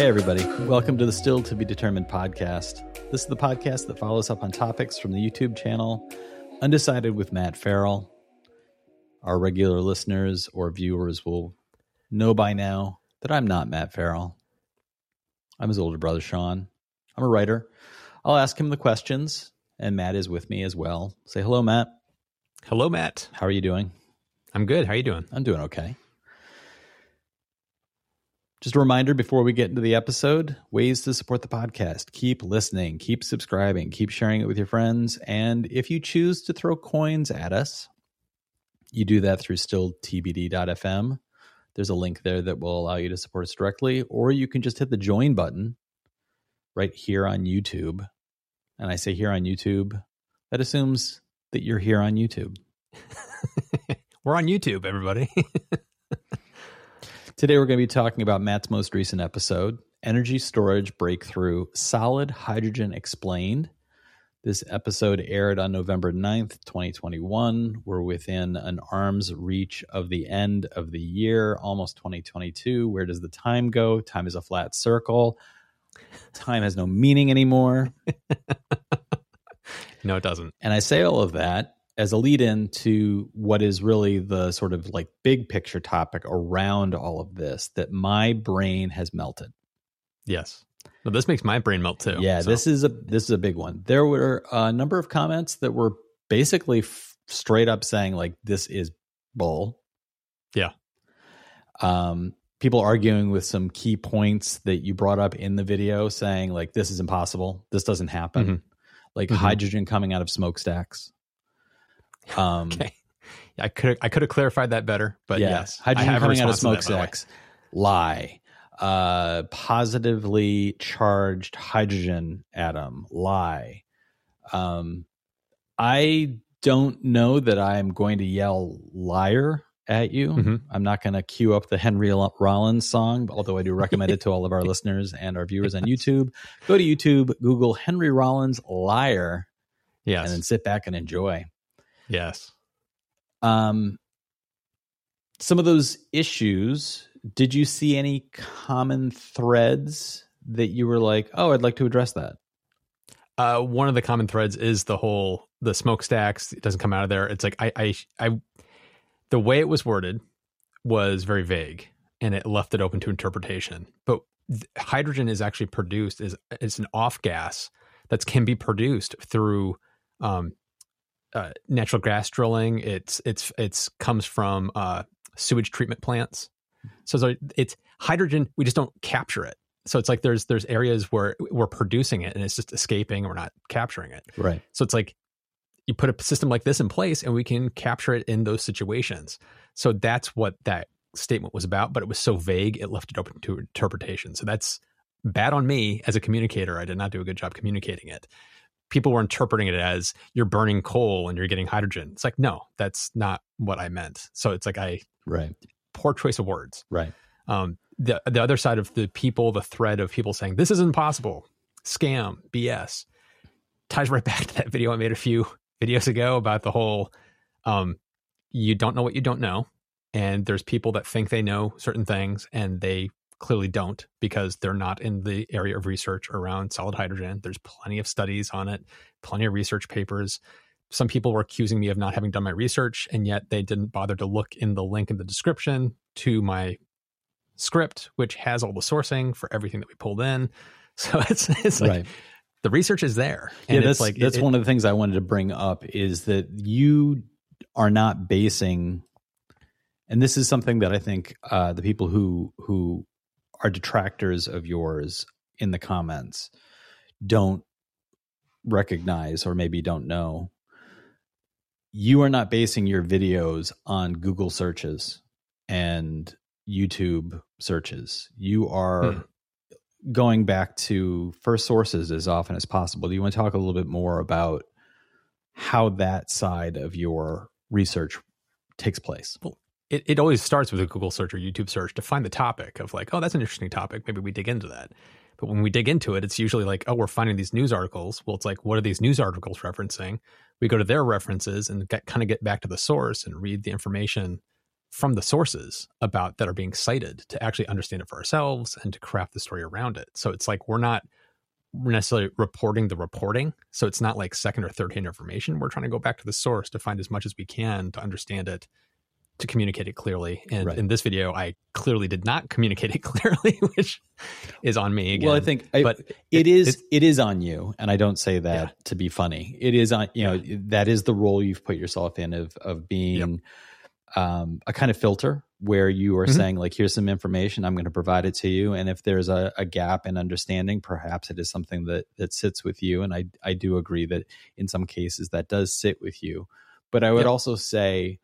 Hey, everybody. Welcome to the Still to Be Determined podcast. This is the podcast that follows up on topics from the YouTube channel Undecided with Matt Farrell. Our regular listeners or viewers will know by now that I'm not Matt Farrell. I'm his older brother, Sean. I'm a writer. I'll ask him the questions, and Matt is with me as well. Say hello, Matt. Hello, Matt. How are you doing? I'm good. How are you doing? I'm doing okay. Just a reminder before we get into the episode ways to support the podcast. Keep listening, keep subscribing, keep sharing it with your friends. And if you choose to throw coins at us, you do that through stilltbd.fm. There's a link there that will allow you to support us directly, or you can just hit the join button right here on YouTube. And I say here on YouTube, that assumes that you're here on YouTube. We're on YouTube, everybody. Today, we're going to be talking about Matt's most recent episode Energy Storage Breakthrough Solid Hydrogen Explained. This episode aired on November 9th, 2021. We're within an arm's reach of the end of the year, almost 2022. Where does the time go? Time is a flat circle. Time has no meaning anymore. no, it doesn't. And I say all of that as a lead in to what is really the sort of like big picture topic around all of this that my brain has melted. Yes. Well, this makes my brain melt too. Yeah, so. this is a this is a big one. There were a number of comments that were basically f- straight up saying like this is bull. Yeah. Um people arguing with some key points that you brought up in the video saying like this is impossible. This doesn't happen. Mm-hmm. Like mm-hmm. hydrogen coming out of smokestacks. Um, okay. I could I could have clarified that better, but yeah. yes, hydrogen coming out of smoke smokestacks, lie. Uh, positively charged hydrogen atom, lie. Um, I don't know that I'm going to yell liar at you. Mm-hmm. I'm not going to cue up the Henry Rollins song, although I do recommend it to all of our listeners and our viewers on YouTube. Go to YouTube, Google Henry Rollins liar, yes. and then sit back and enjoy. Yes. Um, some of those issues, did you see any common threads that you were like, oh, I'd like to address that? Uh, one of the common threads is the whole the smokestacks. It doesn't come out of there. It's like I, I, I, the way it was worded was very vague, and it left it open to interpretation. But hydrogen is actually produced is is an off gas that can be produced through um, uh, natural gas drilling. It's it's it's comes from uh, sewage treatment plants. So, so it's hydrogen. We just don't capture it. So it's like there's there's areas where we're producing it and it's just escaping we're not capturing it. Right. So it's like you put a system like this in place and we can capture it in those situations. So that's what that statement was about, but it was so vague it left it open to interpretation. So that's bad on me as a communicator. I did not do a good job communicating it people were interpreting it as you're burning coal and you're getting hydrogen. It's like, no, that's not what I meant. So it's like I right poor choice of words. Right. Um, the the other side of the people, the thread of people saying this is impossible, scam, BS, ties right back to that video I made a few videos ago about the whole um, you don't know what you don't know, and there's people that think they know certain things and they clearly don't because they're not in the area of research around solid hydrogen. There's plenty of studies on it, plenty of research papers. Some people were accusing me of not having done my research, and yet they didn't bother to look in the link in the description to my script, which has all the sourcing for everything that we pulled in. So it's it's like right. the research is there. yeah, that's like that's it, one of the things I wanted to bring up is that you are not basing and this is something that I think uh, the people who who are detractors of yours in the comments don't recognize or maybe don't know you are not basing your videos on Google searches and YouTube searches. You are hmm. going back to first sources as often as possible. Do you want to talk a little bit more about how that side of your research takes place? Well, it, it always starts with a Google search or YouTube search to find the topic of like, oh, that's an interesting topic. Maybe we dig into that. But when we dig into it, it's usually like, oh, we're finding these news articles. Well, it's like, what are these news articles referencing? We go to their references and get, kind of get back to the source and read the information from the sources about that are being cited to actually understand it for ourselves and to craft the story around it. So it's like we're not necessarily reporting the reporting. So it's not like second or third hand information. We're trying to go back to the source to find as much as we can to understand it, to communicate it clearly. And right. in this video, I clearly did not communicate it clearly, which is on me again. Well, I think, but it, it is it, it is on you, and I don't say that yeah. to be funny. It is on you know yeah. that is the role you've put yourself in of of being. Yep um, a kind of filter where you are mm-hmm. saying like here's some information i'm going to provide it to you and if there's a, a, gap in understanding perhaps it is something that that sits with you and i i do agree that in some cases that does sit with you but i would yep. also say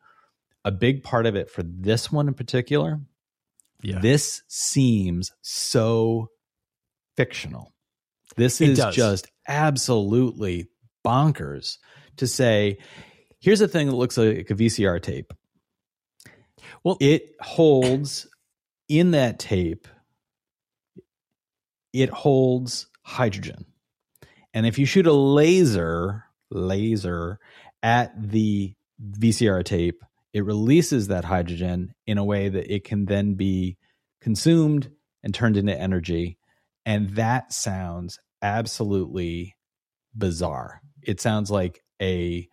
a big part of it for this one in particular yeah. this seems so fictional this is just absolutely bonkers to say here's a thing that looks like a vcr tape well, it holds in that tape, it holds hydrogen. And if you shoot a laser, laser at the VCR tape, it releases that hydrogen in a way that it can then be consumed and turned into energy. And that sounds absolutely bizarre. It sounds like a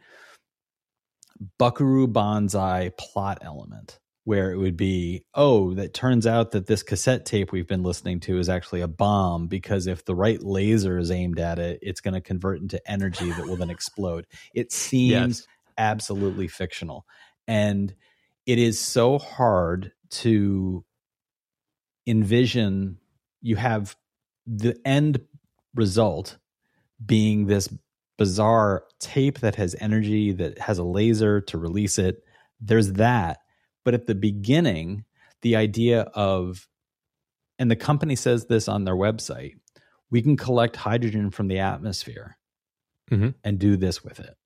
Buckaroo Banzai plot element where it would be, oh, that turns out that this cassette tape we've been listening to is actually a bomb because if the right laser is aimed at it, it's going to convert into energy that will then explode. It seems yes. absolutely fictional. And it is so hard to envision you have the end result being this bizarre tape that has energy that has a laser to release it there's that but at the beginning, the idea of, and the company says this on their website, we can collect hydrogen from the atmosphere mm-hmm. and do this with it.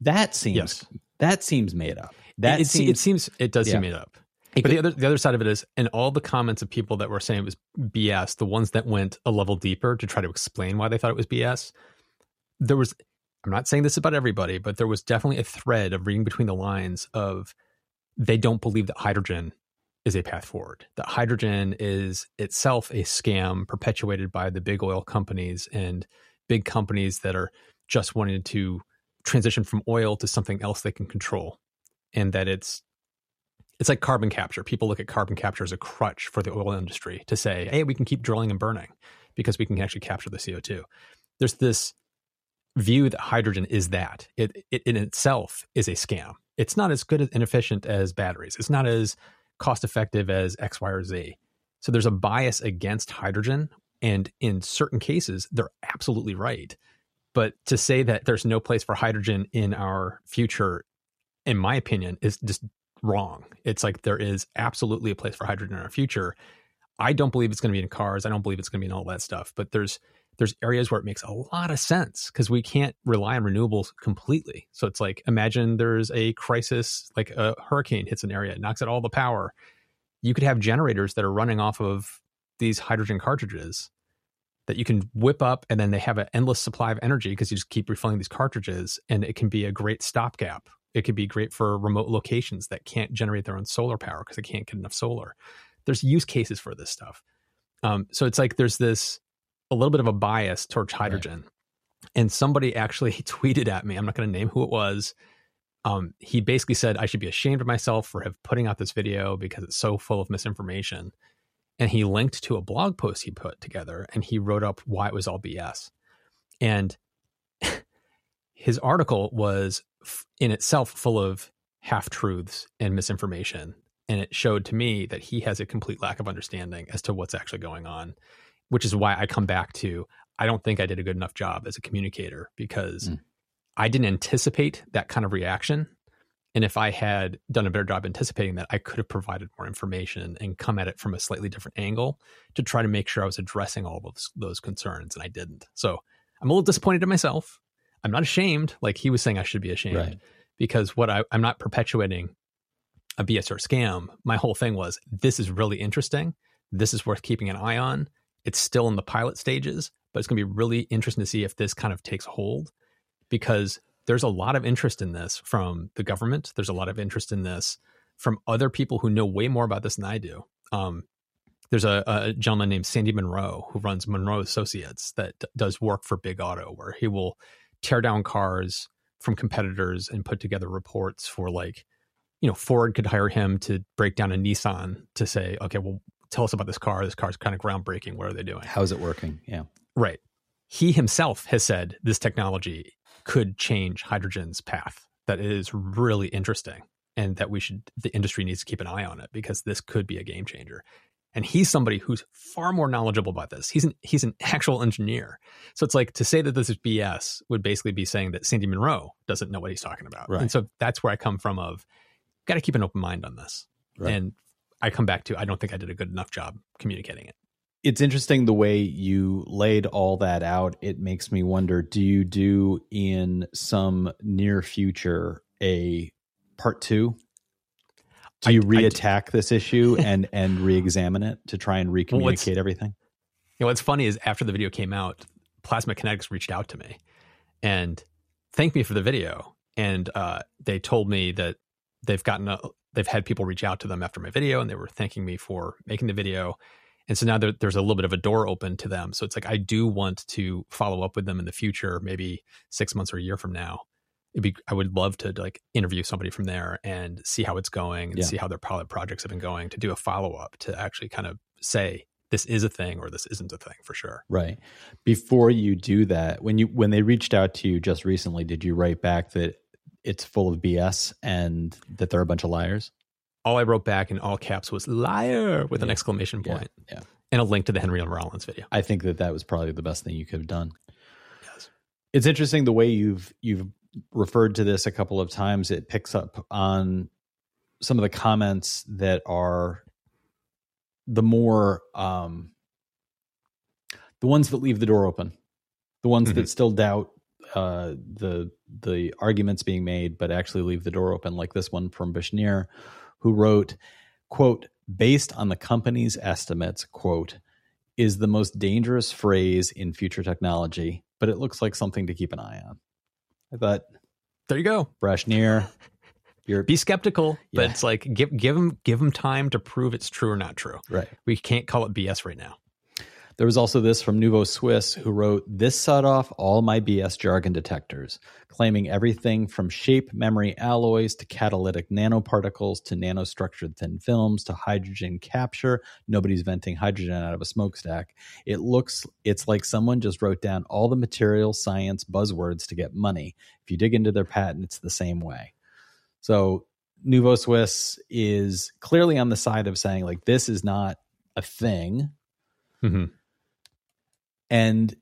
That seems yes. That seems made up. That it, seems, it seems it does yeah. seem made up. But the other the other side of it is, and all the comments of people that were saying it was BS, the ones that went a level deeper to try to explain why they thought it was BS, there was. I'm not saying this about everybody, but there was definitely a thread of reading between the lines of they don't believe that hydrogen is a path forward. That hydrogen is itself a scam perpetuated by the big oil companies and big companies that are just wanting to transition from oil to something else they can control. And that it's it's like carbon capture. People look at carbon capture as a crutch for the oil industry to say, hey, we can keep drilling and burning because we can actually capture the CO2. There's this view that hydrogen is that. It, it in itself is a scam it's not as good and efficient as batteries. It's not as cost effective as X, Y, or Z. So there's a bias against hydrogen. And in certain cases, they're absolutely right. But to say that there's no place for hydrogen in our future, in my opinion, is just wrong. It's like there is absolutely a place for hydrogen in our future. I don't believe it's going to be in cars. I don't believe it's going to be in all that stuff. But there's there's areas where it makes a lot of sense because we can't rely on renewables completely. So it's like imagine there's a crisis, like a hurricane hits an area, knocks out all the power. You could have generators that are running off of these hydrogen cartridges that you can whip up and then they have an endless supply of energy because you just keep refilling these cartridges and it can be a great stopgap. It could be great for remote locations that can't generate their own solar power because they can't get enough solar. There's use cases for this stuff. Um, so it's like there's this a little bit of a bias towards hydrogen. Right. And somebody actually tweeted at me, I'm not going to name who it was. Um, he basically said I should be ashamed of myself for have putting out this video because it's so full of misinformation. And he linked to a blog post he put together and he wrote up why it was all BS. And his article was in itself full of half truths and misinformation. And it showed to me that he has a complete lack of understanding as to what's actually going on which is why I come back to I don't think I did a good enough job as a communicator because mm. I didn't anticipate that kind of reaction. And if I had done a better job anticipating that, I could have provided more information and come at it from a slightly different angle to try to make sure I was addressing all of those, concerns. And I didn't. So I'm a little disappointed in myself. I'm not ashamed, like he was saying I should be ashamed, right. because what I, I'm not perpetuating a BS or scam. My whole thing was this is really interesting. This is worth keeping an eye on. It's still in the pilot stages, but it's going to be really interesting to see if this kind of takes hold because there's a lot of interest in this from the government. There's a lot of interest in this from other people who know way more about this than I do. Um, there's a, a, gentleman named Sandy Munro who runs Munro Associates that d- does work for Big Auto, where he will tear down cars from competitors and put together reports for like, you know, Ford could hire him to break down a Nissan to say, okay, well, tell us about this car. This car's kind of groundbreaking. What are they doing? How's it working? Yeah. Right. He himself has said this technology could change hydrogen's path. That is really interesting and that we should the industry needs to keep an eye on it because this could be a game changer and he's somebody who's far more knowledgeable about this he's an he's an actual engineer so it's like to say that this is bs would basically be saying that sandy munro doesn't know what he's talking about Right. and so that's where i come from of got to keep an open mind on this Right. and i come back to i don't think i did a good enough job communicating it It's interesting the way you laid all that out. It makes me wonder do you do in some near future a part two? Do you I- reattack this issue and and re-examine it to try and recommunicate everything? You know, what's funny is after the video came out, Plasma Kinetics reached out to me and thanked me for the video. And uh, they told me that they've gotten a, they've had people reach out to them after my video, and they were thanking me for making the video. And so now there, there's a little bit of a door open to them. So it's like I do want to follow up with them in the future, maybe six months or a year from now. It'd be I would love to like interview somebody from there and see how it's going and Yeah. see how their pilot projects have been going to do a follow up to actually kind of say this is a thing or this isn't a thing for sure. Right. Before you do that, when you when they reached out to you just recently, did you write back that it's full of BS and that they're a bunch of liars? All I wrote back in all caps was liar with an exclamation point yeah. and a link to the Henry Rollins video. I think that that was probably the best thing you could have done. Yes. It's interesting the way you've you've referred to this a couple of times. It picks up on some of the comments that are the more um, the ones that leave the door open, the ones that still doubt uh, the the arguments being made, but actually leave the door open, like this one from Bashir, who wrote, "quote Based on the company's estimates, quote." is the most dangerous phrase in future technology, but it looks like something to keep an eye on. I thought, There you go. Brashneer, you're Be skeptical, but it's like give give them give them time to prove it's true or not true. right. We can't call it BS right now. There was also this from Nouveau Swiss who wrote, This set off all my BS jargon detectors, claiming everything from shape memory alloys to catalytic nanoparticles to nanostructured thin films to hydrogen capture. Nobody's venting hydrogen out of a smokestack. It looks, it's like someone just wrote down all the material science buzzwords to get money. If you dig into their patent, it's the same way. So Nouveau Swiss is clearly on the side of saying, like, this is not a thing hmm and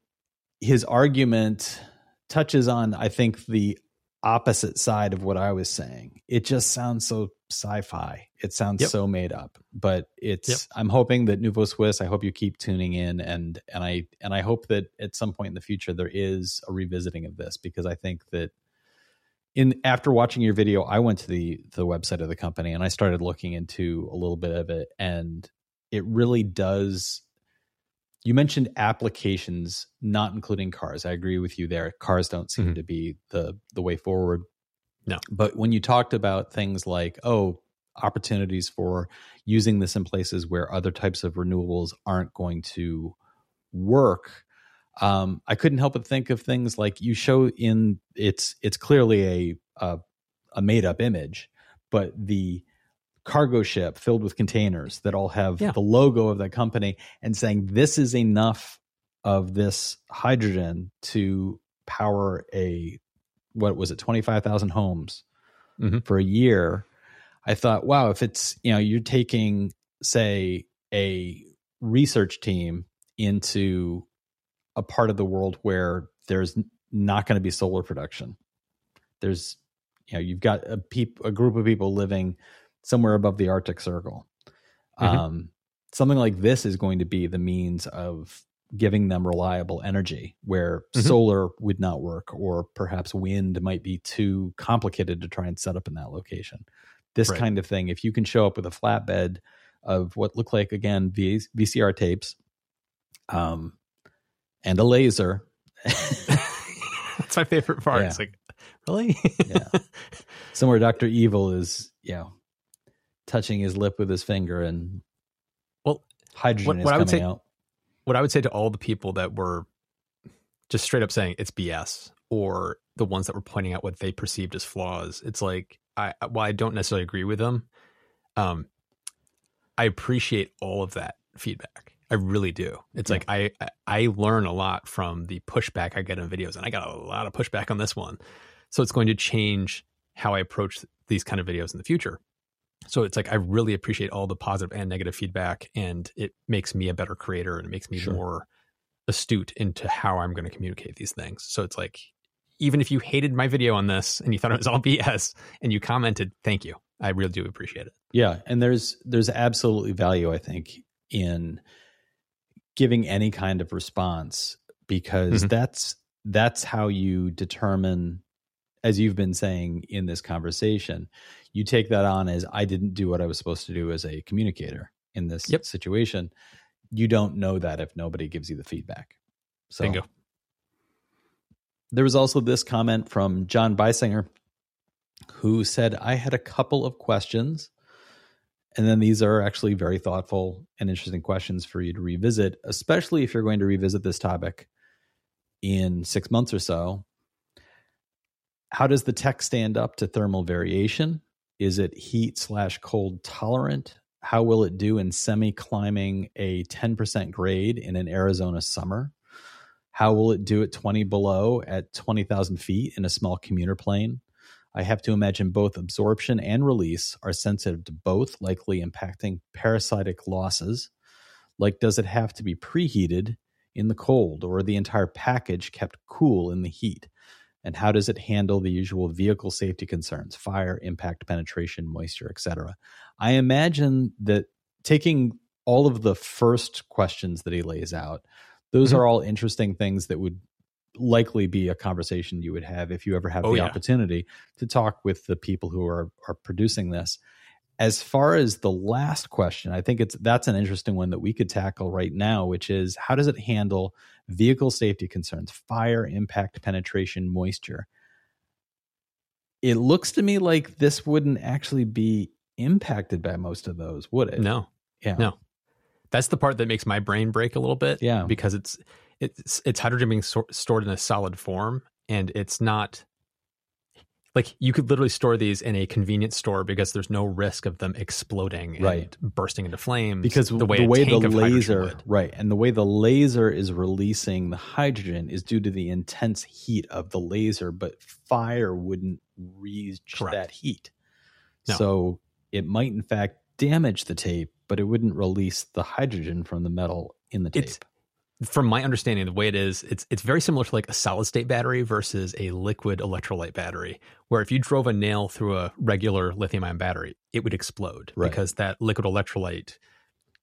his argument touches on i think the opposite side of what i was saying. It just sounds so sci-fi. It sounds Yep. so made up. But it's Yep. i'm hoping that nouveau swiss i hope you keep tuning in. And and i and i hope that at some point in the future there is a revisiting of this. Because i think that in after watching your video i went to the the website of the company and i started looking into a little bit of it. And it really does you mentioned applications not including cars i agree with you there cars don't seem Mhm. to be the the way forward No. but when you talked about things like oh opportunities for using this in places where other types of renewables aren't going to work um, i couldn't help but think of things like you show in it's it's clearly a a, a made up image but the cargo ship filled with containers that all have Yeah. the logo of that company and saying this is enough of this hydrogen to power a what was it 25,000 homes Mhm. for a year i thought wow if it's you know you're taking say a research team into a part of the world where there's not going to be solar production there's you know you've got a peop, a group of people living somewhere above the arctic circle Mhm. um, something like this is going to be the means of giving them reliable energy where Mhm. solar would not work or perhaps wind might be too complicated to try and set up in that location this Right. kind of thing if you can show up with a flatbed of what look like again v- vcr tapes um, and a laser That's my favorite part. Yeah. It's like, really? yeah somewhere dr evil is you know touching his lip with his finger and well hydrogen what, is what I coming would say, out. What I would say to all the people that were just straight up saying it's BS, or the ones that were pointing out what they perceived as flaws, it's like I while I don't necessarily agree with them, um, I appreciate all of that feedback. I really do. It's Yeah. like I I- I learn a lot from the pushback I get in videos, and I got a lot of pushback on this one. So it's going to change how I approach these kind of videos in the future. So it's like I really appreciate all the positive and negative feedback, and it makes me a better creator, and it makes me Sure. more astute into how I'm going to communicate these things. So it's like even if you hated my video on this and you thought it was all BS and you commented, thank you. I really do appreciate it. Yeah, and there's there's absolutely value I think in giving any kind of response because Mhm. that's that's how you determine as you've been saying in this conversation, you take that on as I didn't do what I was supposed to do as a communicator in this Yep. situation. You don't know that if nobody gives you the feedback. So Bingo. there was also this comment from John Beisinger who said, I had a couple of questions. And then these are actually very thoughtful and interesting questions for you to revisit, especially if you're going to revisit this topic in six months or so. How does the tech stand up to thermal variation? Is it heat slash cold tolerant? How will it do in semi climbing a 10% grade in an Arizona summer? How will it do at 20 below at 20,000 feet in a small commuter plane? I have to imagine both absorption and release are sensitive to both, likely impacting parasitic losses. Like, does it have to be preheated in the cold or the entire package kept cool in the heat? And how does it handle the usual vehicle safety concerns, fire, impact, penetration, moisture, etc.? I imagine that taking all of the first questions that he lays out, those Mhm. are all interesting things that would likely be a conversation you would have if you ever have Oh, the yeah. opportunity to talk with the people who are are producing this. As far as the last question, I think it's that's an interesting one that we could tackle right now, which is how does it handle vehicle safety concerns, fire, impact, penetration, moisture? It looks to me like this wouldn't actually be impacted by most of those, would it? No, Yeah. no. that's the part that makes my brain break a little bit. Yeah. because it's it's it's hydrogen being sor- stored in a solid form, and it's not like you could literally store these in a convenience store because there's no risk of them exploding and Right. bursting into flames. because the way, the, way the laser right and the way the laser is releasing the hydrogen is due to the intense heat of the laser but fire wouldn't reach Correct. that heat No. so it might in fact damage the tape but it wouldn't release the hydrogen from the metal in the tape It's- from my understanding, the way it is, it's it's very similar to like a solid state battery versus a liquid electrolyte battery, where if you drove a nail through a regular lithium ion battery, it would explode Right. because that liquid electrolyte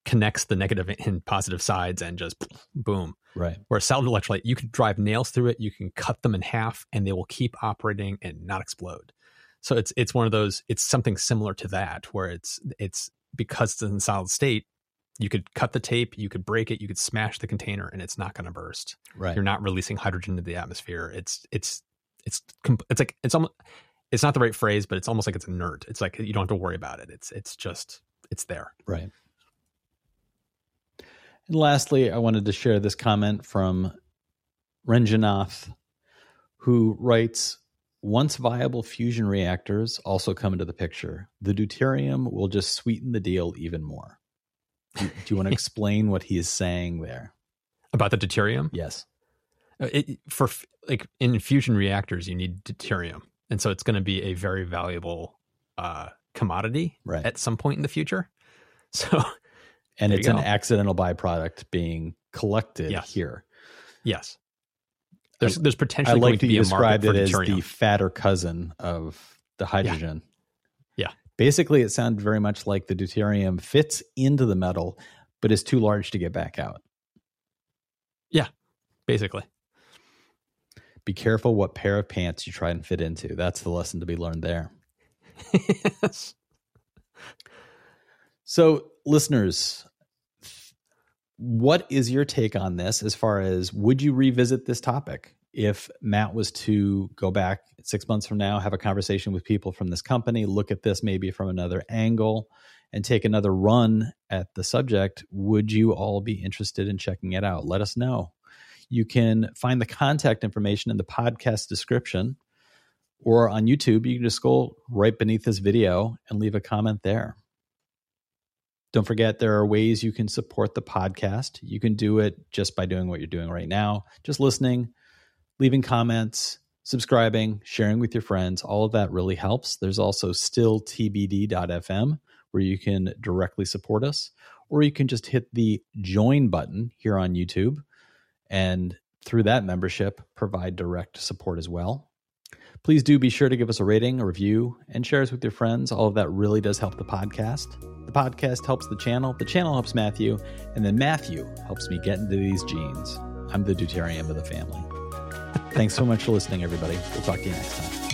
connects the negative and positive sides and just boom. right Where a solid electrolyte, you could drive nails through it, you can cut them in half, and they will keep operating and not explode. So it's it's one of those. It's something similar to that, where it's it's because it's in solid state. You could cut the tape, you could break it, you could smash the container, and it's not going to burst. right You're not releasing hydrogen into the atmosphere. It's it's it's it's like it's almost it's not the right phrase, but it's almost like it's inert. It's like you don't have to worry about it. It's it's just it's there. Right. And lastly, I wanted to share this comment from Renjanath, who writes Once viable fusion reactors also come into the picture, the deuterium will just sweeten the deal even more. Do, you want to explain what he is saying there? About the deuterium, Yes. Uh, it, for like in fusion reactors, you need deuterium, and so it's going to be a very valuable uh, commodity Right. at some point in the future. So and it's an accidental byproduct being collected Yes. here. yes, there's there's I potentially going like to be a market described for it as the fatter cousin of the hydrogen. Yeah. Basically, it sounded very much like the deuterium fits into the metal, but is too large to get back out. Yeah, basically. Be careful what pair of pants you try and fit into. That's the lesson to be learned there. yes. So, listeners, what is your take on this as far as would you revisit this topic if Matt was to go back six months from now, have a conversation with people from this company, look at this maybe from another angle, and take another run at the subject, would you all be interested in checking it out? Let us know. You can find the contact information in the podcast description or on YouTube. You can just scroll right beneath this video and leave a comment there. Don't forget, there are ways you can support the podcast. You can do it just by doing what you're doing right now, just listening, leaving comments, subscribing, sharing with your friends. All of that really helps. There's also stilltbd.fm where you can directly support us, or you can just hit the join button here on YouTube and through that membership provide direct support as well. Please do be sure to give us a rating, a review, and share us with your friends. All of that really does help the podcast. The podcast helps the channel, the channel helps Matthew, and then Matthew helps me get into these jeans. I'm the deuterium of the family. Thanks so much for listening, everybody. We'll talk to you next time.